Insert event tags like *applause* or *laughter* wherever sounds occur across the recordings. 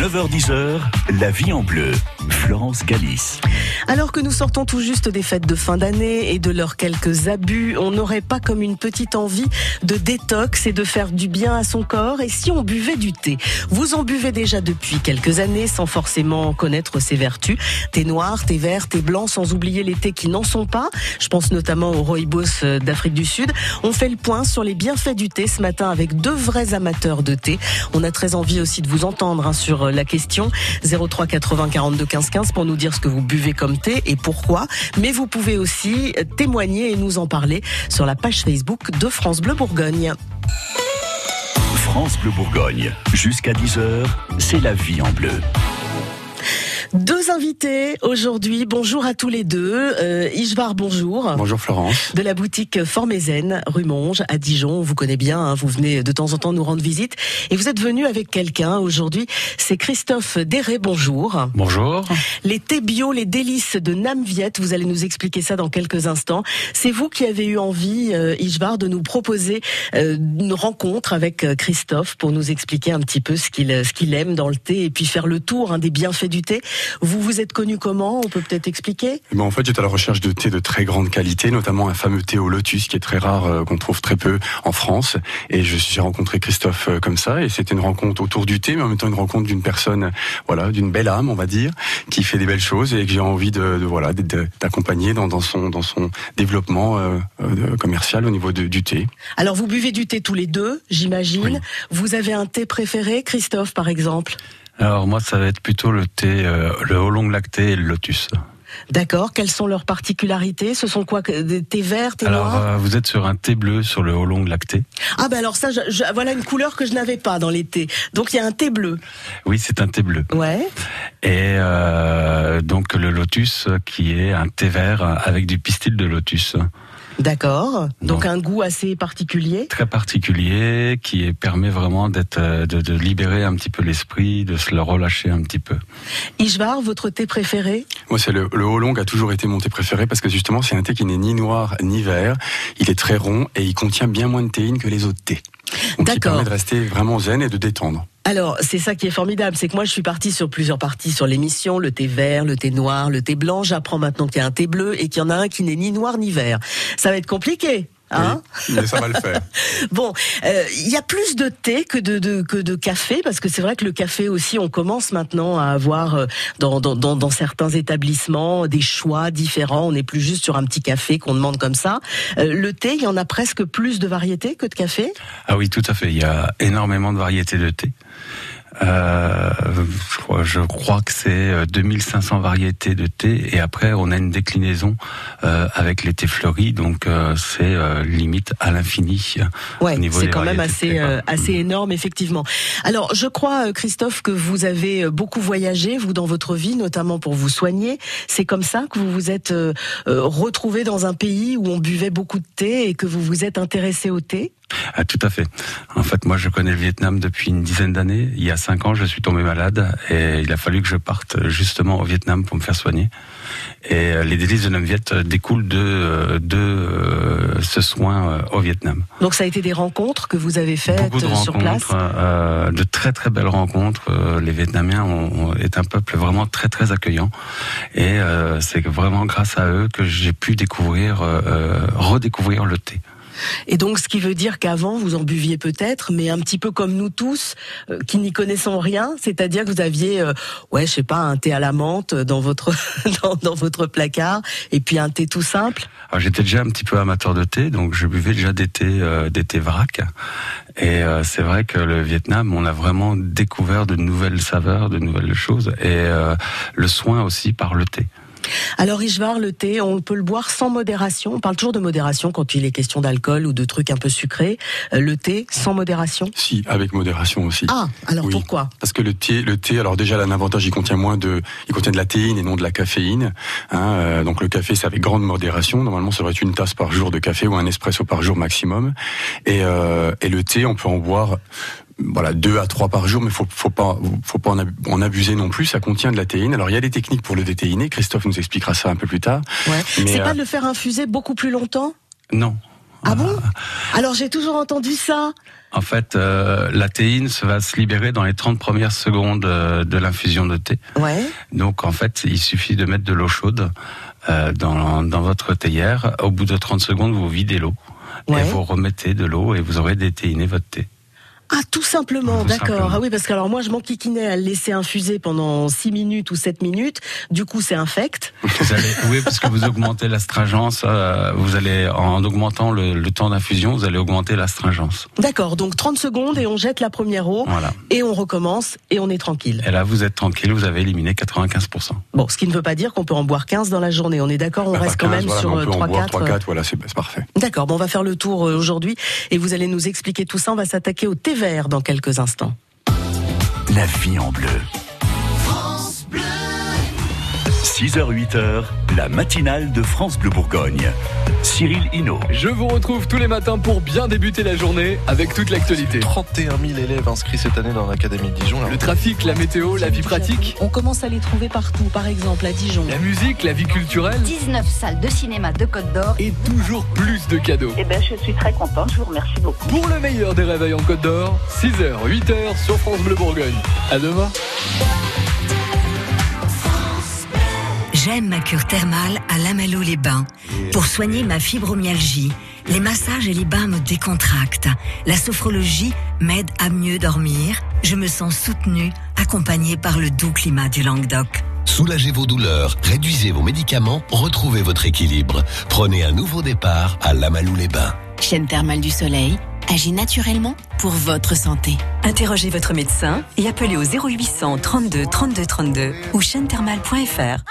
9h10h, la vie en bleu. Florence Galis. Alors que nous sortons tout juste des fêtes de fin d'année et de leurs quelques abus, on n'aurait pas comme une petite envie de détox et de faire du bien à son corps. Et si on buvait du thé? Vous en buvez déjà depuis quelques années sans forcément connaître ses vertus. Thé noir, thé vert, thé blanc, sans oublier les thés qui n'en sont pas. Je pense notamment au rooibos d'Afrique du Sud. On fait le point sur les bienfaits du thé ce matin avec deux vrais amateurs de thé. On a très envie aussi de vous entendre hein, sur la question 03 80 42 15 15 pour nous dire ce que vous buvez comme thé et pourquoi. Mais vous pouvez aussi témoigner et nous en parler sur la page Facebook de France Bleu Bourgogne. France Bleu Bourgogne. Jusqu'à 10h, c'est la vie en bleu. Deux invités aujourd'hui. Bonjour à tous les deux. Euh, Ishvar, bonjour. Bonjour Florence. De la boutique Formézen, rue Monge, à Dijon. On vous connaît bien. Hein. vous venez de temps en temps nous rendre visite. Et vous êtes venu avec quelqu'un aujourd'hui. C'est Christophe Déré. Bonjour. Bonjour. Les thés bio, les délices de Namviette. Vous allez nous expliquer ça dans quelques instants. C'est vous qui avez eu envie, euh, Ishvar, de nous proposer euh, une rencontre avec euh, Christophe pour nous expliquer un petit peu ce qu'il ce qu'il aime dans le thé et puis faire le tour hein, des bienfaits du thé. Vous vous êtes connu comment? On peut peut-être expliquer? Eh ben, En fait, j'étais à la recherche de thé de très grande qualité, notamment un fameux thé au lotus qui est très rare, euh, qu'on trouve très peu en France. Et je j'ai rencontré Christophe euh, comme ça, et c'était une rencontre autour du thé, mais en même temps une rencontre d'une personne, voilà, d'une belle âme, on va dire, qui fait des belles choses et que j'ai envie de, de voilà d'accompagner dans, dans, son dans son développement euh, commercial au niveau de, du thé. Alors vous buvez du thé tous les deux, j'imagine. Vous avez un thé préféré, Christophe, par exemple? Alors moi, ça va être plutôt le thé, euh, le Oolong lacté et le lotus. D'accord. Quelles sont leurs particularités? Ce sont quoi Des thés verts, thés alors, euh, vous êtes sur un thé bleu sur le Oolong lacté. Ah ben alors ça, voilà une couleur que je n'avais pas dans les thés. Donc il y a un thé bleu. Oui, c'est un thé bleu. Ouais. Et euh, donc le lotus qui est un thé vert avec du pistil de lotus. D'accord. Donc un goût assez particulier. Très particulier, qui permet vraiment d'être, euh, de, libérer un petit peu l'esprit, de se le relâcher un petit peu. Ishvar, votre thé préféré? Moi, c'est le, le Oolong a toujours été mon thé préféré parce que justement, c'est un thé qui n'est ni noir ni vert. Il est très rond et il contient bien moins de théine que les autres thés. Donc, il permet de rester vraiment zen et de détendre. Alors, c'est ça qui est formidable, c'est que moi je suis partie sur plusieurs parties sur l'émission, le thé vert, le thé noir, le thé blanc, j'apprends maintenant qu'il y a un thé bleu et qu'il y en a un qui n'est ni noir ni vert. Ça va être compliqué. Hein mais ça va le faire. *laughs* bon, euh, il y a plus de thé que de, que de café parce que c'est vrai que le café aussi, on commence maintenant à avoir euh, dans, dans, dans, certains établissements des choix différents. On n'est plus juste sur un petit café qu'on demande comme ça. Euh, le thé, il y en a presque plus de variétés que de café? Ah oui, tout à fait. Il y a énormément de variétés de thé. Euh, je crois que c'est 2500 euh, variétés de thé et après on a une déclinaison euh, avec les thés fleuris donc euh, c'est euh, limite à l'infini. Ouais, c'est quand même assez assez énorme effectivement. Alors je crois Christophe que vous avez beaucoup voyagé vous dans votre vie notamment pour vous soigner. C'est comme ça que vous vous êtes retrouvé dans un pays où on buvait beaucoup de thé et que vous vous êtes intéressé au thé? Ah, tout à fait. En fait, moi, je connais le Vietnam depuis une dizaine d'années. Il y a cinq ans, je suis tombé malade et il a fallu que je parte justement au Vietnam pour me faire soigner. Et euh, les délices de Nam Viet découlent de, euh, de euh, ce soin au Vietnam. Donc, ça a été des rencontres que vous avez faites sur place? De très très belles rencontres. Les Vietnamiens ont, est un peuple vraiment très très accueillant. Et c'est vraiment grâce à eux que j'ai pu découvrir, redécouvrir le thé. Et donc, ce qui veut dire qu'avant, vous en buviez peut-être, mais un petit peu comme nous tous, euh, qui n'y connaissons rien, c'est-à-dire que vous aviez, euh, ouais, je sais pas, un thé à la menthe dans votre *laughs* dans, votre placard, et puis un thé tout simple. J'étais déjà un petit peu amateur de thé, donc je buvais déjà des thés, euh, des thés vrac. Et c'est vrai que le Vietnam, on a vraiment découvert de nouvelles saveurs, de nouvelles choses, et le soin aussi par le thé. Alors Ishvar, le thé, on peut le boire sans modération. On parle toujours de modération quand il est question d'alcool ou de trucs un peu sucrés. Euh, le thé sans modération Si, avec modération aussi. Ah, alors pourquoi? Parce que le thé, le thé, alors déjà un avantage, il contient moins de, il contient de la théine et non de la caféine. Hein, euh, donc le café, c'est avec grande modération. Normalement, ça devrait être une tasse par jour de café ou un espresso par jour maximum. Et, euh, et le thé, on peut en boire voilà deux à trois par jour, mais faut faut pas faut pas en abuser non plus. Ça contient de la théine. Alors il y a des techniques pour le déthéiner. Christophe nous expliquera ça un peu plus tard. Ouais. C'est pas euh, de le faire infuser beaucoup plus longtemps? Non. Ah bon? Alors j'ai toujours entendu ça. En fait, euh, la théine se va se libérer dans les 30 premières secondes euh, de l'infusion de thé. Ouais. Donc en fait, il suffit de mettre de l'eau chaude euh, dans, dans votre théière. Au bout de 30 secondes, vous videz l'eau. Ouais. Et vous remettez de l'eau et vous aurez déthéiné votre thé. Ah, tout simplement, Tout d'accord. Ah oui, parce que alors moi, je m'enquiquinais à le laisser infuser pendant 6 minutes ou 7 minutes. Du coup, c'est infect. Vous allez, oui, parce que vous augmentez l'astringence. euh, vous allez, en augmentant le, le temps d'infusion, vous allez augmenter l'astringence. D'accord, donc 30 secondes et on jette la première eau Voilà. et on recommence et on est tranquille. Et là, vous êtes tranquille, vous avez éliminé 95%. Bon, ce qui ne veut pas dire qu'on peut en boire 15 dans la journée. On est d'accord, on Bah, reste pas quand 15, même voilà, sur mais on peut en boire 3-4. 3-4, voilà, c'est parfait. D'accord, bon, on va faire le tour euh, aujourd'hui et vous allez nous expliquer tout ça. On va s'attaquer au thé dans quelques instants. La vie en bleu. 6h-8h, la matinale de France Bleu Bourgogne. Cyril Hinault. Je vous retrouve tous les matins pour bien débuter la journée avec toute l'actualité. 31 000 élèves inscrits cette année dans l'Académie de Dijon. Le trafic, la météo, la vie pratique, On commence à les trouver partout, par exemple à Dijon. la musique, la vie culturelle 19 salles de cinéma de Côte d'Or. et toujours plus de cadeaux. Eh ben, je suis très contente, je vous remercie beaucoup. Pour le meilleur des réveils en Côte d'Or, 6h, 8h sur France Bleu Bourgogne. À demain. J'aime ma cure thermale à Lamalou-les-Bains. Pour soigner ma fibromyalgie, les massages et les bains me décontractent. La sophrologie m'aide à mieux dormir. Je me sens soutenue, accompagnée par le doux climat du Languedoc. Soulagez vos douleurs, réduisez vos médicaments, retrouvez votre équilibre. Prenez un nouveau départ à Lamalou-les-Bains. Chaîne thermale du soleil agit naturellement pour votre santé. Interrogez votre médecin et appelez au 0800 32 32 32 ou chaînethermale.fr.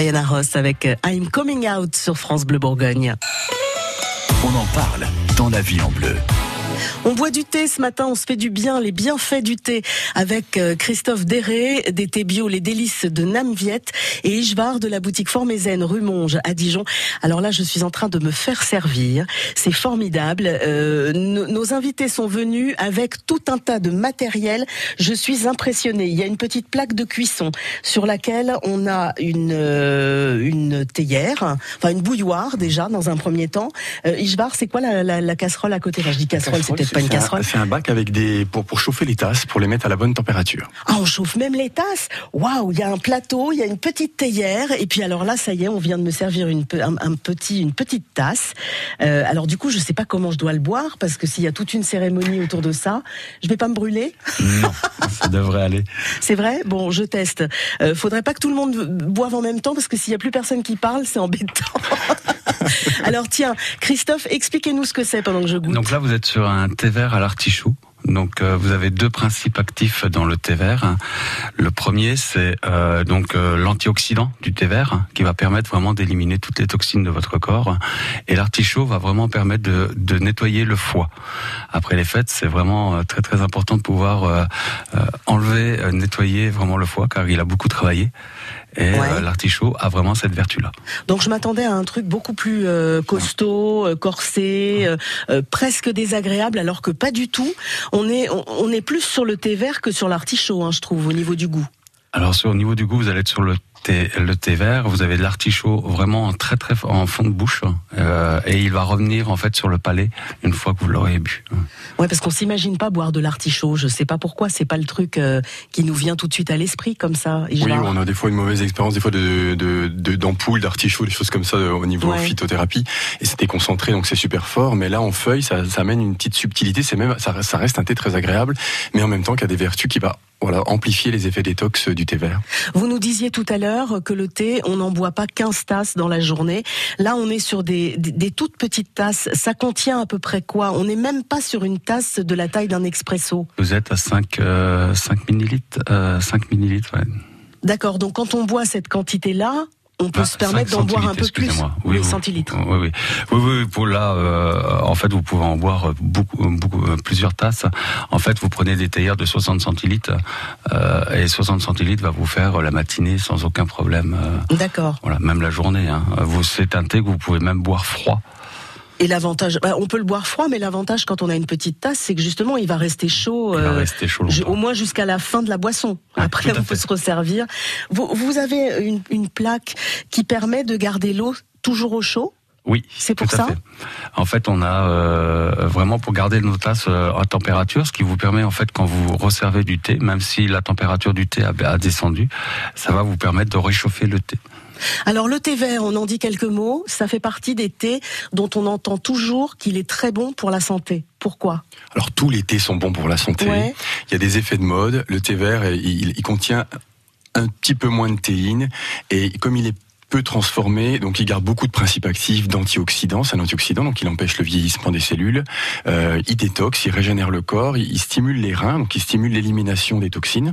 Diana Ross avec euh, I'm Coming Out sur France Bleu Bourgogne. On en parle dans la vie en bleu. On boit du thé ce matin, on se fait du bien, les bienfaits du thé avec euh, Christophe Derré des thés bio, les délices de Namviette et Ishvar de la boutique Formézen rue Monge à Dijon. Alors là, je suis en train de me faire servir. C'est formidable. Euh, nos invités sont venus avec tout un tas de matériel. Je suis impressionnée. Il y a une petite plaque de cuisson sur laquelle on a une euh, une théière, enfin une bouilloire déjà dans un premier temps. Euh, Ishvar, c'est quoi la, la, la, casserole à côté? Je dis casserole, c'est peut-être pas une casserole. C'est un bac avec des pour pour chauffer les tasses, pour les mettre à la bonne température. Ah, on chauffe même les tasses. Waouh, il y a un plateau, il y a une petite théière, et puis alors là, ça y est, on vient de me servir une un, un petit une petite tasse. Euh, alors du coup, je sais pas comment je dois le boire parce que s'il y a toute une cérémonie autour de ça, je vais pas me brûler. Non, ça devrait aller. *laughs* C'est vrai? Bon, je teste. Euh, faudrait pas que tout le monde boive en même temps parce que s'il y a plus personne qui parle, c'est embêtant. *laughs* *laughs* alors tiens, Christophe, expliquez-nous ce que c'est pendant que je goûte. Donc là, vous êtes sur un thé vert à l'artichaut. Donc euh, vous avez deux principes actifs dans le thé vert. Le premier c'est euh, donc euh, l'antioxydant du thé vert qui va permettre vraiment d'éliminer toutes les toxines de votre corps et l'artichaut va vraiment permettre de, de, nettoyer le foie. Après les fêtes, c'est vraiment très très important de pouvoir enlever, nettoyer vraiment le foie car il a beaucoup travaillé. Et Ouais. euh, l'artichaut a vraiment cette vertu-là. Donc je m'attendais à un truc beaucoup plus euh, costaud, euh, corsé, presque désagréable, alors que pas du tout. On est on, on est plus sur le thé vert que sur l'artichaut, hein, je trouve, au niveau du goût. Alors sur au niveau du goût, vous allez être sur le thé, le thé vert. Vous avez de l'artichaut vraiment en très très en fond de bouche euh, et il va revenir en fait sur le palais une fois que vous l'aurez bu. Ouais, parce qu'on s'imagine pas boire de l'artichaut. Je sais pas pourquoi, c'est pas le truc euh, qui nous vient tout de suite à l'esprit comme ça. Et Oui, on a des fois une mauvaise expérience, des fois de de- de- d'ampoules, d'artichauts, des choses comme ça euh, au niveau Ouais. phytothérapie. Et c'était concentré, donc c'est super fort. Mais là, en feuille, ça, ça amène une petite subtilité. C'est même, ça, ça reste un thé très agréable, mais en même temps qui a des vertus qui va voilà amplifier les effets détox du thé vert. Vous nous disiez tout à l'heure que le thé, on n'en boit pas 15 tasses dans la journée. Là, on est sur des, des, des toutes petites tasses. Ça contient à peu près quoi? On n'est même pas sur une tasse de la taille d'un expresso. Vous êtes à 5, euh, 5 millilitres, euh, 5 millilitres. Ouais. D'accord, donc quand on boit cette quantité-là, on peut Ah, se permettre 5 d'en boire un peu plus. Oui, oui. centilitres. Oui, oui, oui, oui. Pour là, euh, en fait, vous pouvez en boire beaucoup, beaucoup, euh, plusieurs tasses. En fait, vous prenez des théières de 60 centilitres euh, et 60 centilitres va vous faire la matinée sans aucun problème. euh, D'accord. voilà, même la journée. Hein. Vous, c'est un thé que vous pouvez même boire froid. Et l'avantage, bah, on peut le boire froid, mais l'avantage quand on a une petite tasse, c'est que justement, il va rester chaud, Il va euh, rester chaud ju- longtemps. au moins jusqu'à la fin de la boisson. Ah, Après, on peut se resservir. Vous, vous avez une, une plaque qui permet de garder l'eau toujours au chaud? Oui, C'est pour ça? fait. En fait, on a euh, vraiment pour garder nos tasses euh, à température, ce qui vous permet en fait quand vous resservez du thé, même si la température du thé a, a descendu, ça va vous permettre de réchauffer le thé. Alors le thé vert, on en dit quelques mots, ça fait partie des thés dont on entend toujours qu'il est très bon pour la santé. Pourquoi? Alors tous les thés sont bons pour la santé. Ouais. Il y a des effets de mode. Le thé vert, il, il contient un petit peu moins de théine et comme il est peu transformé, donc il garde beaucoup de principes actifs d'antioxydants, c'est un antioxydant, donc il empêche le vieillissement des cellules, euh, il détoxe, il régénère le corps, il, stimule les reins, donc il stimule l'élimination des toxines.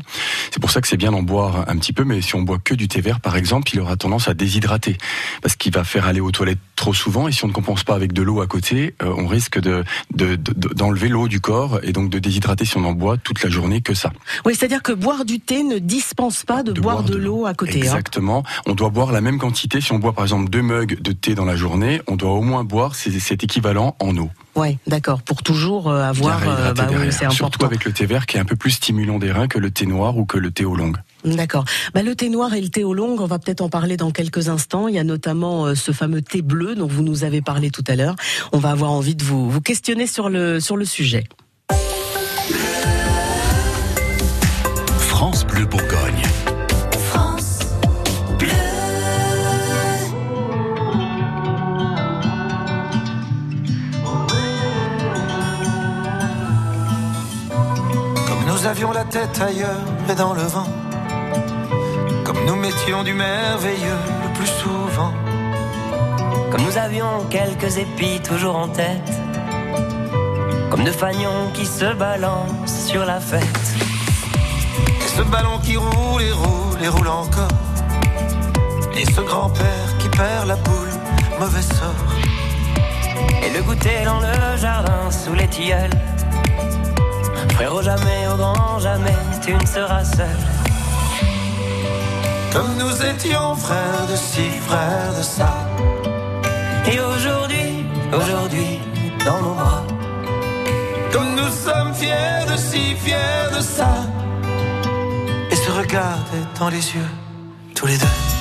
C'est pour ça que c'est bien d'en boire un petit peu, mais si on boit que du thé vert, par exemple, il aura tendance à déshydrater, parce qu'il va faire aller aux toilettes trop souvent, et si on ne compense pas avec de l'eau à côté, euh, on risque de de- de- d'enlever l'eau du corps et donc de déshydrater si on en boit toute la journée que ça. Oui, c'est-à-dire que boire du thé ne dispense pas de, boire, de l'eau à côté. hein. Exactement. On doit boire la même quantité. Si on boit par exemple deux mugs de thé dans la journée, on doit au moins boire cet équivalent en eau. Ouais, d'accord, pour toujours euh, avoir. Euh, bah oui, c'est Surtout important. avec le thé vert qui est un peu plus stimulant des reins que le thé noir ou que le thé au long. D'accord. Bah, le thé noir et le thé au long, on va peut-être en parler dans quelques instants. Il y a notamment euh, ce fameux thé bleu dont vous nous avez parlé tout à l'heure. On va avoir envie de vous, vous questionner sur le, sur le sujet. France Bleu Bourgogne. Avions la tête ailleurs et dans le vent. Comme nous mettions du merveilleux le plus souvent. Comme nous avions quelques épis toujours en tête. Comme deux fagnons qui se balancent sur la fête. Et ce ballon qui roule et roule et roule encore. Et ce grand-père qui perd la boule, mauvais sort. Et le goûter dans le jardin sous les tilleuls. Frérot, jamais, au grand jamais, tu ne seras seul. Comme nous étions frères de ci, frères de ça. Et aujourd'hui, aujourd'hui, dans nos bras. Comme nous sommes fiers de ci, fiers de ça. Et se regarder dans les yeux, tous les deux.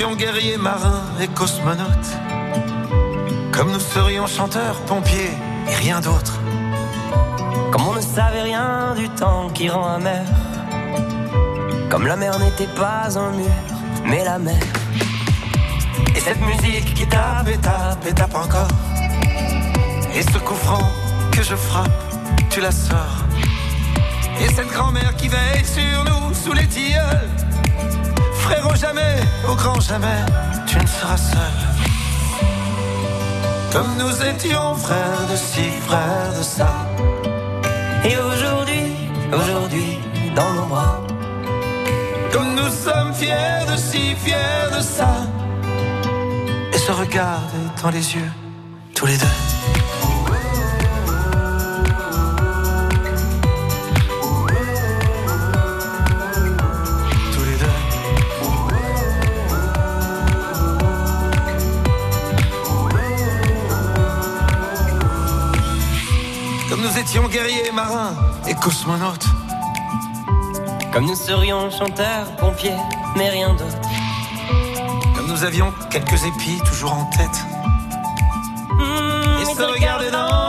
Étions guerriers, marins et cosmonautes. Comme nous serions chanteurs, pompiers et rien d'autre. Comme on ne savait rien du temps qui rend amer. Comme la mer n'était pas un mur, mais la mer. Et cette musique qui tape et tape et tape encore. Et ce coup franc que je frappe, tu la sors. Et cette grand-mère qui veille sur nous sous les tilleuls. Jamais, au grand jamais, tu ne seras seul. Comme nous étions frères de ci, frères de ça. Et aujourd'hui, aujourd'hui, dans nos bras. Comme nous sommes fiers de ci, fiers de ça. Et se regarder dans les yeux, tous les deux. Étions guerriers, marins et cosmonautes. Comme nous serions chanteurs, pompiers, mais rien d'autre. Comme nous avions quelques épis toujours en tête. Mmh, Et se regarder dans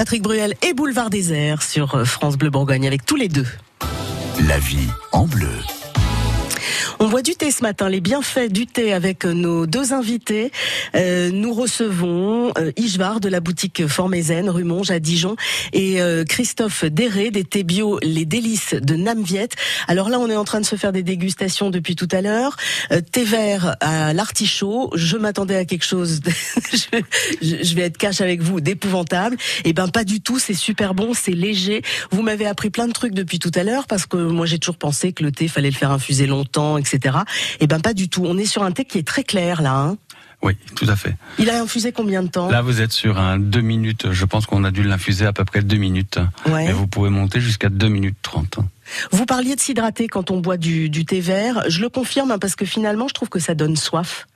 Patrick Bruel et Boulevard Désert sur euh, France Bleu Bourgogne avec tous les deux. La vie en bleu. Du thé ce matin, les bienfaits du thé avec nos deux invités. Euh, nous recevons euh, de la boutique Formézen, rue Monge à Dijon, et euh, Christophe Déré des thés bio Les Délices de Namviette. Alors là, on est en train de se faire des dégustations depuis tout à l'heure. Euh, thé vert à l'artichaut. Je m'attendais à quelque chose, de- *laughs* je, je vais être cash avec vous, d'épouvantable. Et ben pas du tout, c'est super bon, c'est léger. Vous m'avez appris plein de trucs depuis tout à l'heure parce que moi j'ai toujours pensé que le thé fallait le faire infuser longtemps, etc. Et ben pas du tout. On est sur un thé qui est très clair là. Hein. Oui, tout à fait. Il a infusé combien de temps? Là, vous êtes sur un 2 minutes. Je pense qu'on a dû l'infuser à peu près 2 minutes. Ouais. Et vous pouvez monter jusqu'à 2 minutes 30. Vous parliez de s'hydrater quand on boit du, du thé vert. Je le confirme hein, parce que finalement, je trouve que ça donne soif.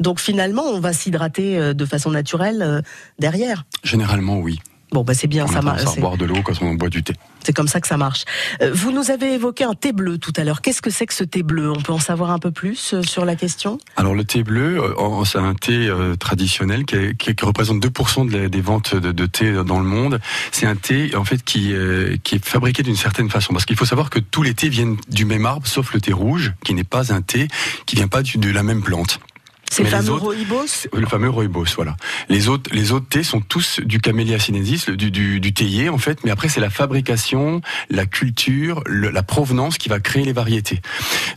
Donc finalement, on va s'hydrater euh, de façon naturelle euh, derrière. Généralement, oui. Bon, bah c'est bien, On ça marche. boire de l'eau quand on boit du thé. C'est comme ça que ça marche. Euh, Vous nous avez évoqué un thé bleu tout à l'heure. Qu'est-ce que c'est que ce thé bleu? On peut en savoir un peu plus euh, sur la question? Alors le thé bleu, euh, c'est un thé traditionnel qui, est- qui- qui représente 2% de la- des ventes de, de thé dans le monde. C'est un thé en fait qui, qui est fabriqué d'une certaine façon, parce qu'il faut savoir que tous les thés viennent du même arbre, sauf le thé rouge, qui n'est pas un thé, qui vient pas de la même plante. C'est le fameux autres- rooibos Le fameux rooibos, voilà. Les autres, les autres thés sont tous du Camellia sinensis, du, du, du théier en fait, mais après c'est la fabrication, la culture, le- la provenance qui va créer les variétés.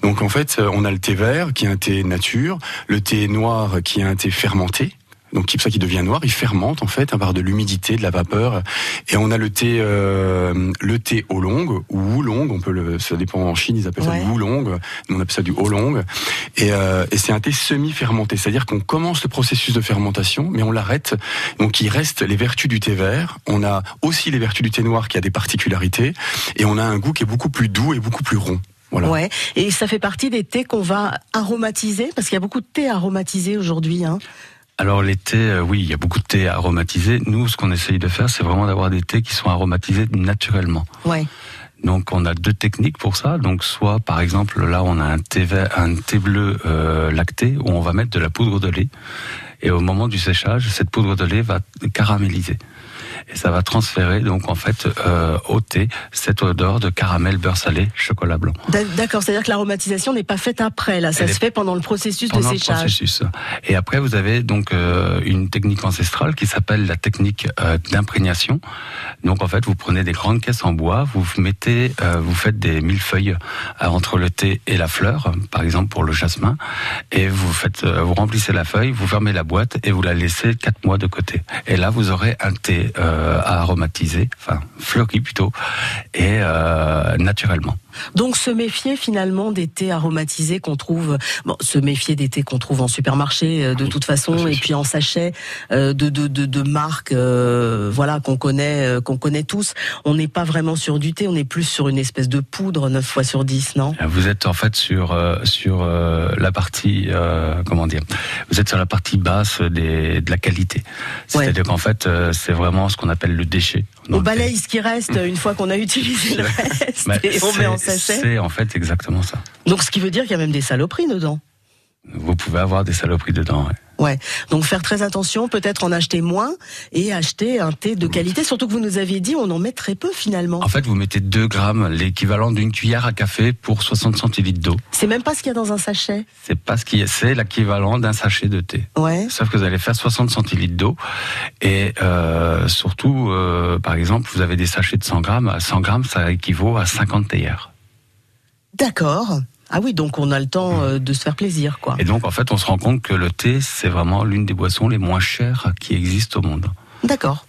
Donc en fait, euh, on a le thé vert qui est un thé nature, le thé noir qui est un thé fermenté. Donc c'est pour ça qu'il devient noir, il fermente en fait, par de l'humidité, de la vapeur. Et on a le thé, euh, le thé oolong ou oolong, on peut le, ça dépend en Chine, ils appellent ça du oolong, nous on appelle ça du oolong. Et, euh, et c'est un thé semi-fermenté, c'est-à-dire qu'on commence le processus de fermentation, mais on l'arrête. Donc il reste les vertus du thé vert. On a aussi les vertus du thé noir qui a des particularités, et on a un goût qui est beaucoup plus doux et beaucoup plus rond. Voilà. Ouais. Et ça fait partie des thés qu'on va aromatiser parce qu'il y a beaucoup de thés aromatisés aujourd'hui. Hein. Alors les thés, euh, oui, il y a beaucoup de thés aromatisés. Nous, ce qu'on essaye de faire, c'est vraiment d'avoir des thés qui sont aromatisés naturellement. Ouais. Donc on a deux techniques pour ça. Donc soit par exemple là on a un thé vert, un thé bleu euh, lacté où on va mettre de la poudre de lait et au moment du séchage cette poudre de lait va caraméliser. Et ça va transférer donc en fait euh, au thé cette odeur de caramel beurre salé chocolat blanc. D'accord, c'est-à-dire que l'aromatisation n'est pas faite après, là, ça Elle se fait pendant le processus pendant de le séchage. processus. Et après, vous avez donc euh, une technique ancestrale qui s'appelle la technique euh, d'imprégnation. Donc en fait, vous prenez des grandes caisses en bois, vous mettez, vous faites des millefeuilles euh, entre le thé et la fleur, par exemple pour le jasmin, et vous faites, vous remplissez la feuille, vous fermez la boîte et vous la laissez quatre mois de côté. Et là, vous aurez un thé euh, à aromatiser, enfin fleuri plutôt, et euh, naturellement. Donc se méfier finalement des thés aromatisés qu'on trouve, bon, se méfier des thés qu'on trouve en supermarché euh, de toute façon, et puis en sachet euh, de, de, de, de marques, euh, voilà qu'on connaît, euh, qu'on connaît tous. On n'est pas vraiment sur du thé, on est plus sur une espèce de poudre 9 fois sur 10, non? Vous êtes en fait sur euh, sur euh, la partie euh, comment dire? Vous êtes sur la partie basse des, de la qualité. C'est-à-dire qu'en fait, euh, c'est vraiment ce qu'on appelle le déchet. On balaye ce qui reste une fois qu'on a utilisé le *laughs* reste et on met en sachet. C'est en fait exactement ça. Donc ce qui veut dire qu'il y a même des saloperies dedans. Vous pouvez avoir des saloperies dedans. ouais. Ouais. Donc faire très attention, peut-être en acheter moins et acheter un thé de qualité. Surtout que vous nous aviez dit, on en met très peu finalement. En fait, vous mettez 2 grammes, l'équivalent d'une cuillère à café pour 60 centilitres d'eau. C'est même pas ce qu'il y a dans un sachet. C'est pas ce qui est, c'est l'équivalent d'un sachet de thé. Ouais. Sauf que vous allez faire 60 centilitres d'eau et euh, surtout, euh, par exemple, vous avez des sachets de 100 grammes. 100 grammes, ça équivaut à 50 théières. D'accord. Ah oui, donc on a le temps euh, de se faire plaisir, quoi. Et donc, en fait, on se rend compte que le thé, c'est vraiment l'une des boissons les moins chères qui existent au monde. D'accord.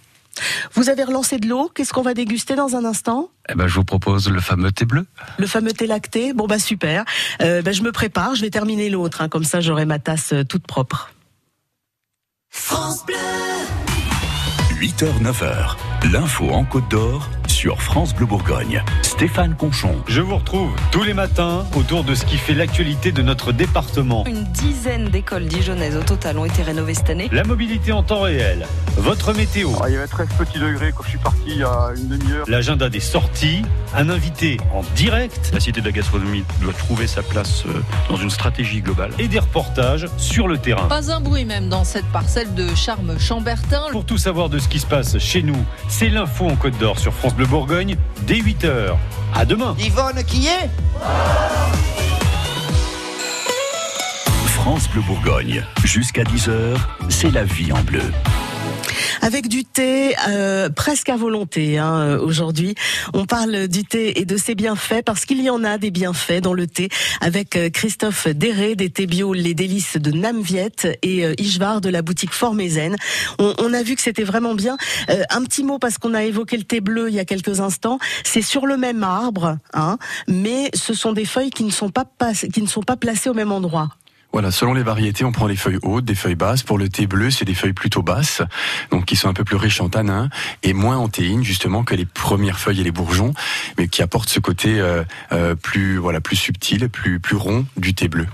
Vous avez relancé de l'eau. Qu'est-ce qu'on va déguster dans un instant? Eh ben, je vous propose le fameux thé bleu. Le fameux thé lacté. Bon bah super. Euh, bah, je me prépare. Je vais terminer l'autre. hein, comme ça, j'aurai ma tasse euh, toute propre. France Bleu 8h, 9h, l'info en Côte d'Or sur France Bleu Bourgogne. Stéphane Conchon. Je vous retrouve tous les matins autour de ce qui fait l'actualité de notre département. Une dizaine d'écoles dijonnaises au total ont été rénovées cette année. La mobilité en temps réel, votre météo, Ah, il y avait 13 petits degrés quand je suis parti il y a une demi-heure. l'agenda des sorties, un invité en direct La Cité de la gastronomie doit trouver sa place euh, dans une stratégie globale. et des reportages sur le terrain. Pas un bruit même dans cette parcelle de charme chambertin. Pour tout savoir de ce qui se passe chez nous, c'est l'info en Côte d'Or sur France Bleu Bourgogne dès 8h. À demain. Yvonne qui est France Bleu Bourgogne. Jusqu'à 10h, c'est la vie en bleu. Avec du thé euh, presque à volonté hein, euh, aujourd'hui. On parle du thé et de ses bienfaits parce qu'il y en a des bienfaits dans le thé avec euh, Christophe Déré des thés bio Les Délices de Namviette et euh, Ishvar de la boutique Formézen. On, on a vu que c'était vraiment bien. Euh, un petit mot parce qu'on a évoqué le thé bleu il y a quelques instants. C'est sur le même arbre, hein, mais ce sont des feuilles qui ne sont pas- qui ne sont pas placées au même endroit. Voilà, selon les variétés, on prend les feuilles hautes, des feuilles basses. Pour le thé bleu, c'est des feuilles plutôt basses, donc qui sont un peu plus riches en tanins et moins en théine justement que les premières feuilles et les bourgeons, mais qui apportent ce côté euh, euh, plus voilà plus subtil, plus plus rond du thé bleu.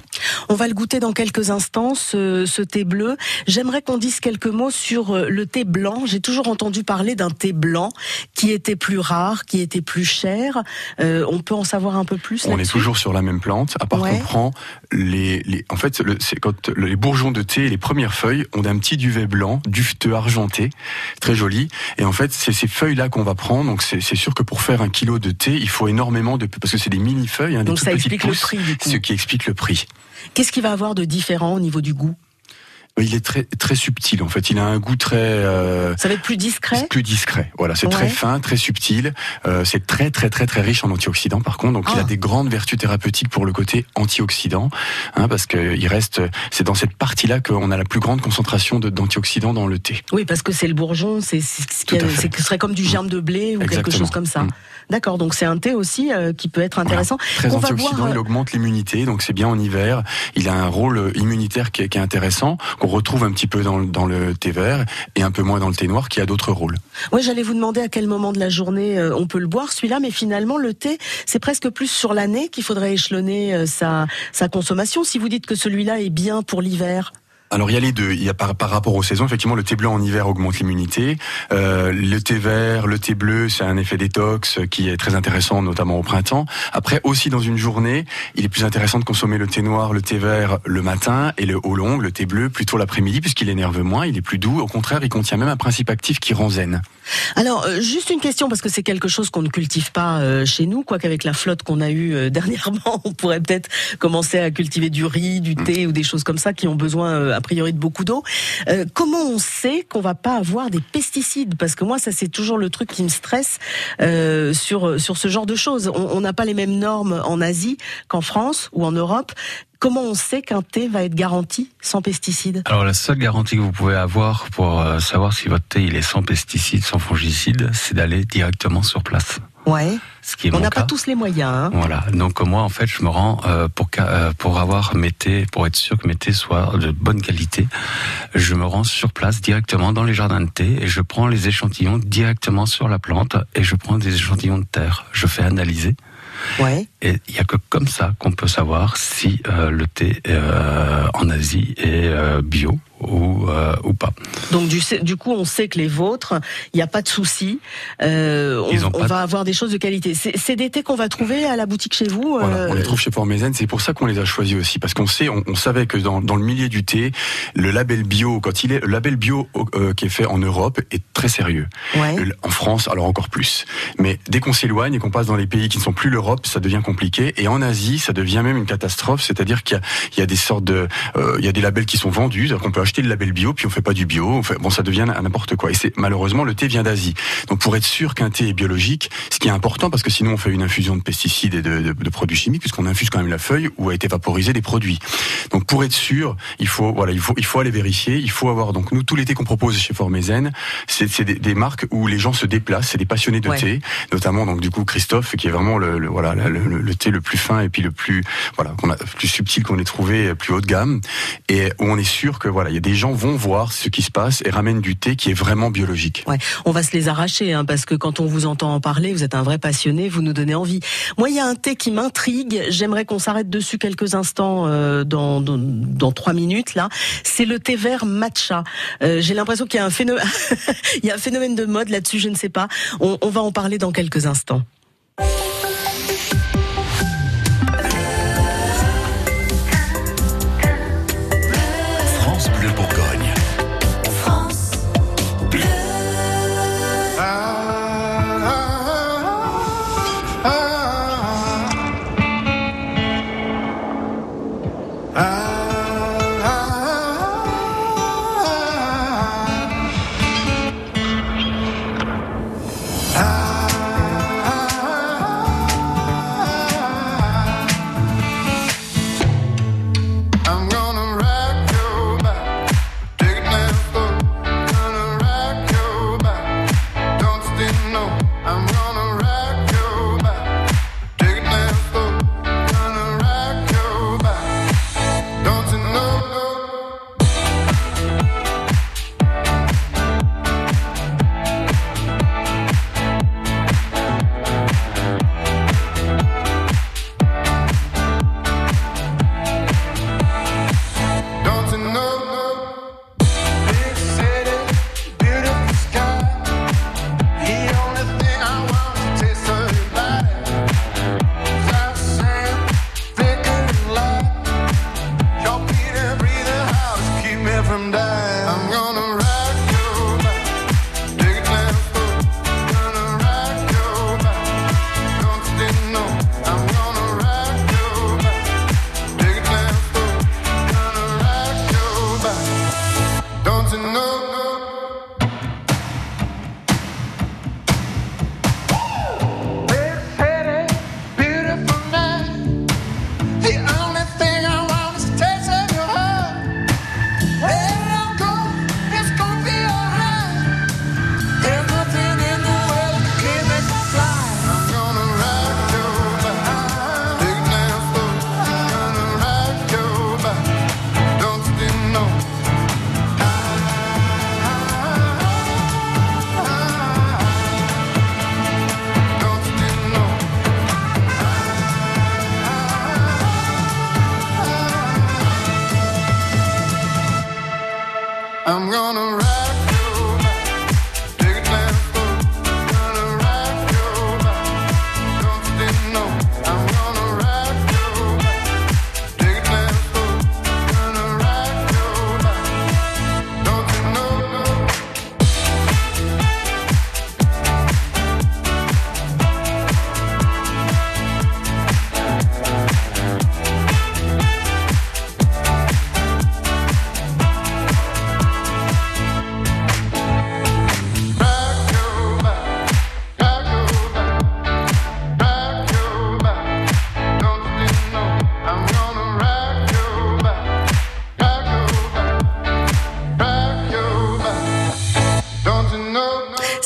On va le goûter dans quelques instants, ce, ce thé bleu. J'aimerais qu'on dise quelques mots sur euh, le thé blanc. J'ai toujours entendu parler d'un thé blanc qui était plus rare, qui était plus cher. Euh, on peut en savoir un peu plus On est toujours sur la même plante, à part Ouais. qu'on prend les, les en fait le- c'est quand le- les bourgeons de thé, les premières feuilles ont un petit duvet blanc, duveteux argenté, très joli. Et en fait, c'est ces feuilles là qu'on va prendre. Donc c'est sûr que pour faire un kilo de thé, il faut énormément de parce que c'est des mini feuilles, hein, des Donc toutes ça petites explique le prix, du coup. ce qui explique le prix. Qu'est-ce qu'il va avoir de différent au niveau du goût? Il est très très subtil en fait. Il a un goût très euh, Ça va être plus discret? plus discret. Voilà, c'est Ouais. très fin, très subtil. Euh, c'est très très très très riche en antioxydants. Par contre, donc il Ah. a des grandes vertus thérapeutiques pour le côté antioxydant, hein, parce que il reste. C'est dans cette partie-là qu'on a la plus grande concentration d'antioxydants dans le thé. Oui, parce que c'est le bourgeon, c'est ce qui serait comme du germe de blé ou quelque chose comme ça. D'accord, donc c'est un thé aussi euh, qui peut être intéressant. Très On va antioxydant, boire, il euh, augmente l'immunité, donc c'est bien en hiver. Il a un rôle immunitaire qui est, qui est intéressant, qu'on retrouve un petit peu dans, le- dans le thé vert et un peu moins dans le thé noir, qui a d'autres rôles. Ouais, j'allais vous demander à quel moment de la journée euh, on peut le boire celui-là, mais finalement le thé, c'est presque plus sur l'année qu'il faudrait échelonner sa sa consommation. Si vous dites que celui-là est bien pour l'hiver, alors il y a les deux. Il y a par, par rapport aux saisons, effectivement, le thé blanc en hiver augmente l'immunité. Euh, le thé vert, le thé bleu, c'est un effet détox qui est très intéressant, notamment au printemps. Après, aussi dans une journée, il est plus intéressant de consommer le thé noir, le thé vert le matin et le haut long, le thé bleu, plutôt l'après-midi, puisqu'il énerve moins, il est plus doux. Au contraire, il contient même un principe actif qui rend zen. Alors, euh, juste une question, parce que c'est quelque chose qu'on ne cultive pas euh, chez nous, quoi qu'avec la flotte qu'on a eue *laughs* dernièrement, on pourrait peut-être commencer à cultiver du riz, du thé ou des choses comme ça qui ont besoin a priori de beaucoup d'eau. comment on sait qu'on va pas avoir des pesticides? Parce que moi, ça c'est toujours le truc qui me stresse sur sur ce genre de choses. On n'a pas les mêmes normes en Asie qu'en France ou en Europe. Comment on sait qu'un thé va être garanti sans pesticides? Alors la seule garantie que vous pouvez avoir pour euh, savoir si votre thé il est sans pesticides, sans fongicides, c'est d'aller directement sur place. Ouais. Ce qui est on n'a pas tous les moyens. Hein. Voilà. Donc moi en fait je me rends euh, pour euh, pour avoir mes thés, pour être sûr que mes thés soient de bonne qualité, je me rends sur place directement dans les jardins de thé et je prends les échantillons directement sur la plante et je prends des échantillons de terre. Je fais analyser. Ouais. Et il n'y a que comme ça qu'on peut savoir si euh, le thé euh, en Asie est euh, bio ou, euh, ou pas. Donc du, du coup, on sait que les vôtres, il n'y a pas de souci. Euh, on, on va avoir des choses de qualité. C'est des thés qu'on va trouver à la boutique chez vous. Voilà, on les trouve chez Pormézen. C'est pour ça qu'on les a choisis aussi, parce qu'on sait, on, on, savait que dans, dans le milieu du thé, le label bio, quand il est le label bio qui est fait en Europe, est très sérieux. Ouais. En France, alors encore plus. Mais dès qu'on s'éloigne et qu'on passe dans les pays qui ne sont plus l'Europe, ça devient compliqué. Et en Asie, ça devient même une catastrophe. C'est-à-dire qu'il y, y, a des sortes de, euh, il y a des labels qui sont vendus, qu'on peut acheter le label bio, puis on fait pas du bio. fait, bon, ça devient n'importe quoi. Et c'est malheureusement le thé vient d'Asie. Donc pour être sûr qu'un thé est biologique, ce qui est important, parce que sinon on fait une infusion de pesticides et de, de, de produits chimiques, puisqu'on infuse quand même la feuille où a été vaporisé des produits. Donc pour être sûr, il faut voilà, il faut il faut aller vérifier. Il faut avoir donc nous tous les thés qu'on propose chez Formezen, c'est des, des, marques où les gens se déplacent, c'est des passionnés de thé, notamment donc du coup Christophe qui est vraiment le, le voilà le, le, thé le plus fin et puis le plus voilà qu'on a plus subtil qu'on ait trouvé plus haut de gamme et où on est sûr que voilà des gens vont voir ce qui se passe et ramènent du thé qui est vraiment biologique. Ouais, on va se les arracher hein, parce que quand on vous entend en parler, vous êtes un vrai passionné, vous nous donnez envie. Moi, il y a un thé qui m'intrigue. J'aimerais qu'on s'arrête dessus quelques instants euh, dans, dans, trois minutes là. C'est le thé vert matcha. Euh, J'ai l'impression qu'il y a un *laughs* phénomène, de mode là-dessus. Je ne sais pas. On va en parler dans quelques instants.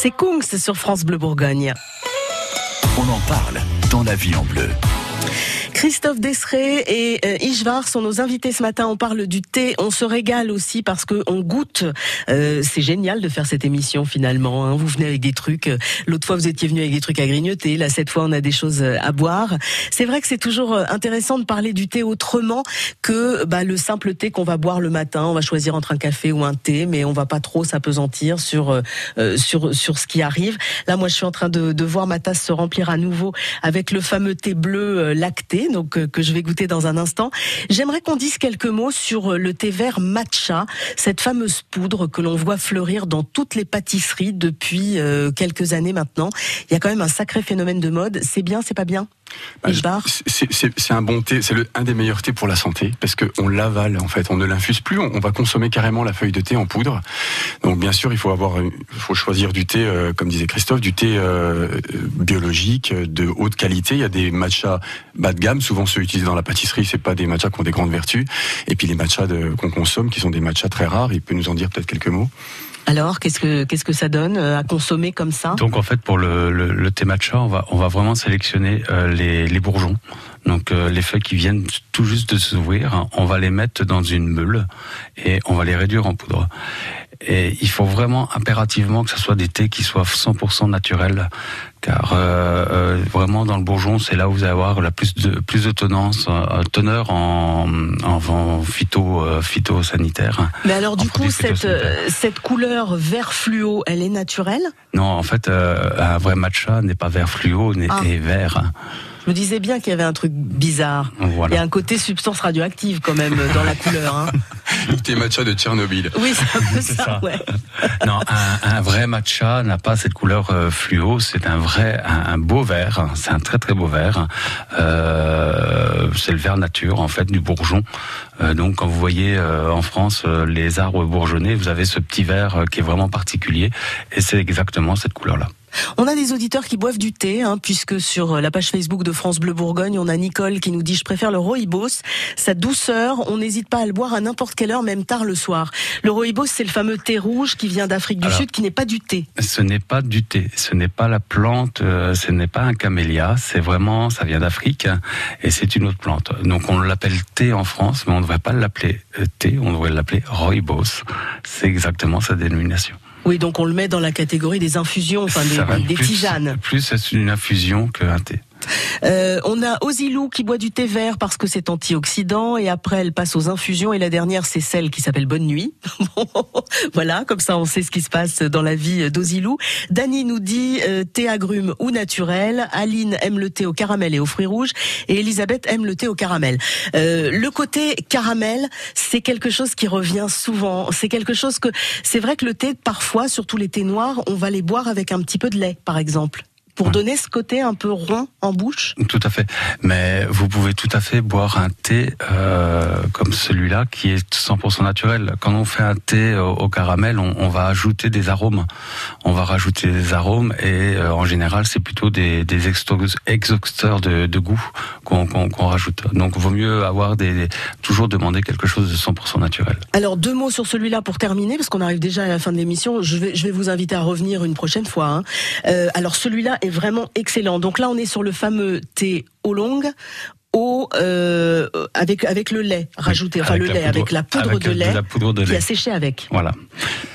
C'est Kungs sur France Bleu Bourgogne. On en parle dans la vie en bleu. Christophe Desseret et euh, Ishvar sont nos invités ce matin. On parle du thé, on se régale aussi parce que on goûte. Euh, c'est génial de faire cette émission finalement. hein. Vous venez avec des trucs. L'autre fois vous étiez venu avec des trucs à grignoter. Là cette fois on a des choses euh, à boire. C'est vrai que c'est toujours euh, intéressant de parler du thé autrement que bah, le simple thé qu'on va boire le matin. On va choisir entre un café ou un thé, mais on va pas trop s'apesantir sur euh, euh, sur sur ce qui arrive. Là moi je suis en train de, de voir ma tasse se remplir à nouveau avec le fameux thé bleu euh, lacté, donc euh, que je vais goûter dans un instant. J'aimerais qu'on dise quelques mots sur euh, le thé vert matcha, cette fameuse poudre que l'on voit fleurir dans toutes les pâtisseries depuis euh, quelques années maintenant. Il y a quand même un sacré phénomène de mode. C'est bien, c'est pas bien? Bah, c'est- un bon thé, c'est un des meilleurs thés pour la santé parce que on l'avale en fait, on ne l'infuse plus, on, on va consommer carrément la feuille de thé en poudre. Donc bien sûr, il faut avoir, il faut choisir du thé, euh, comme disait Christophe, du thé euh, biologique de haute qualité. Il y a des matchas bas de gamme, souvent ceux utilisés dans la pâtisserie, c'est pas des matchas qui ont des grandes vertus. Et puis les matchas qu'on consomme, qui sont des matchas très rares. Il peut nous en dire peut-être quelques mots? Alors, qu'est-ce que qu'est-ce que ça donne euh, à consommer comme ça? Donc en fait pour le, thé matcha, on va on va vraiment sélectionner euh, les, les bourgeons. Donc euh, les feuilles qui viennent tout juste de s'ouvrir, hein, on va les mettre dans une meule et on va les réduire en poudre. Et il faut vraiment impérativement que ce soit des thés qui soient 100% naturels, car euh, euh, vraiment dans le bourgeon, c'est là où vous allez avoir la plus de plus de tenance, euh, teneur en, en, phyto euh, phytosanitaire. Mais alors du coup, cette, euh, cette couleur vert fluo, elle est naturelle? Non, en fait, euh, un vrai matcha n'est pas vert fluo, n'est Ah. est vert. Je me disais bien qu'il y avait un truc bizarre. Voilà. Il y a un côté substance radioactive quand même dans la couleur. Hein. *laughs* Le thé matcha de Tchernobyl. Oui, c'est un peu *laughs* C'est ça, ça. ouais. Non, un, un vrai matcha n'a pas cette couleur euh, fluo. C'est un vrai, un, un beau vert. C'est un très très beau vert. Euh, c'est le vert nature en fait du bourgeon. Euh, donc quand vous voyez euh, en France les arbres bourgeonnés, vous avez ce petit vert qui est vraiment particulier et c'est exactement cette couleur là. On a des auditeurs qui boivent du thé, hein, puisque sur la page Facebook de France Bleu Bourgogne, on a Nicole qui nous dit je préfère le rooibos, sa douceur, on n'hésite pas à le boire à n'importe quelle heure, même tard le soir. Le rooibos, c'est le fameux thé rouge qui vient d'Afrique du Alors, Sud, qui n'est pas du thé. Ce n'est pas du thé, ce n'est pas la plante, euh, ce n'est pas un camélia, c'est vraiment, ça vient d'Afrique hein, et c'est une autre plante. Donc on l'appelle thé en France, mais on ne devrait pas l'appeler euh, thé, on devrait l'appeler rooibos. C'est exactement sa dénomination. Oui, donc on le met dans la catégorie des infusions, enfin des, des plus- tisanes. Plus c'est une infusion qu'un thé. Euh, on a Osilou qui boit du thé vert parce que c'est antioxydant et après elle passe aux infusions et la dernière c'est celle qui s'appelle Bonne Nuit. *laughs* voilà, comme ça on sait ce qui se passe dans la vie d'Osilou. Dany nous dit euh, thé agrumes ou naturel. Aline aime le thé au caramel et aux fruits rouges et Elisabeth aime le thé au caramel. Euh, le côté caramel, c'est quelque chose qui revient souvent. C'est quelque chose que c'est vrai que le thé parfois, surtout les thés noirs, on va les boire avec un petit peu de lait par exemple. Pour donner ce côté un peu rond en bouche Tout à fait. Mais vous pouvez tout à fait boire un thé euh, comme celui-là qui est 100% naturel. Quand on fait un thé au, au caramel, on, on va ajouter des arômes. On va rajouter des arômes et euh, en général, c'est plutôt des, des exhausteurs de, de goût qu'on rajoute. Donc, vaut mieux avoir des toujours demander quelque chose de 100% naturel. Alors deux mots sur celui-là pour terminer, parce qu'on arrive déjà à la fin de l'émission. Je vais, je vais vous inviter à revenir une prochaine fois. hein. Euh, alors celui-là est vraiment excellent. Donc là, on est sur le fameux thé oolong. Au, euh, avec avec le lait rajouté, enfin Avec le la lait poudre- avec la poudre avec de de lait la poudre de qui a séché avec. Voilà.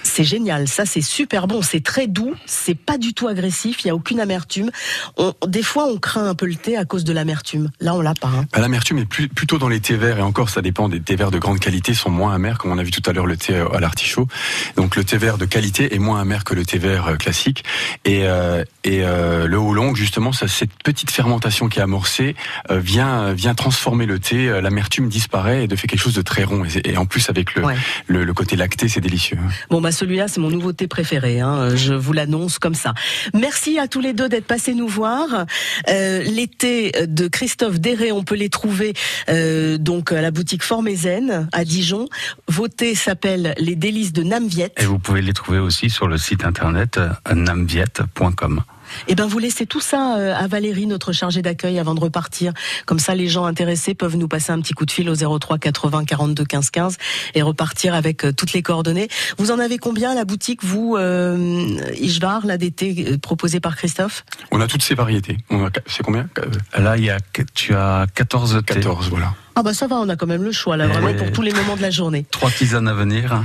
C'est génial, ça c'est super bon, c'est très doux, c'est pas du tout agressif, il y a aucune amertume. On, des fois on craint un peu le thé à cause de l'amertume. Là on l'a pas. Hein. Bah, L'amertume est plus, plutôt dans les thés verts et encore ça dépend des thés verts de grande qualité sont moins amers comme on a vu tout à l'heure le thé euh, à l'artichaut. Donc le thé vert de qualité est moins amer que le thé vert euh, classique et, euh, et euh, le oolong justement ça, cette petite fermentation qui est amorcée euh, vient vient transformer le thé, euh, l'amertume disparaît et de fait quelque chose de très rond et, en plus avec le, Ouais. le, le côté lacté c'est délicieux. Bon bah celui-là c'est mon nouveau thé préféré, hein. je vous l'annonce comme ça. Merci à tous les deux d'être passés nous voir. Euh, les thés de Christophe Déré, on peut les trouver euh, donc à la boutique Formézen à Dijon. Vos thés s'appellent les délices de Namviette. Et vous pouvez les trouver aussi sur le site internet euh, namviette.com. Eh ben vous laissez tout ça euh, à Valérie, notre chargée d'accueil, avant de repartir. Comme ça, les gens intéressés peuvent nous passer un petit coup de fil au 03 80 42 15 15 et repartir avec euh, toutes les coordonnées. Vous en avez combien à la boutique, vous, euh, Ishvar, là, d'été euh, proposé par Christophe? On a toutes ces variétés. On a- C'est combien? Là, il y a, tu as 14 thés. 14, voilà. Ah bah ça va, on a quand même le choix là, Et- vraiment pour tous les *laughs* moments de la journée. Trois tisanes à venir.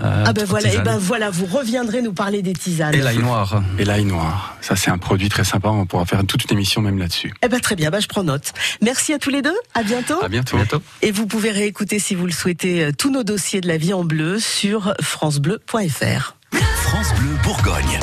Euh, Ah ben voilà, et tisanes. ben voilà, vous reviendrez nous parler des tisanes. Et l'ail noir. Et l'ail noir. Ça, c'est un produit très sympa. On pourra faire toute une émission même là-dessus. Eh ben très bien, bah je prends note. Merci à tous les deux, à bientôt. À bientôt. Et vous pouvez réécouter si vous le souhaitez euh, tous nos dossiers de la vie en bleu sur francebleu.fr. France Bleu Bourgogne.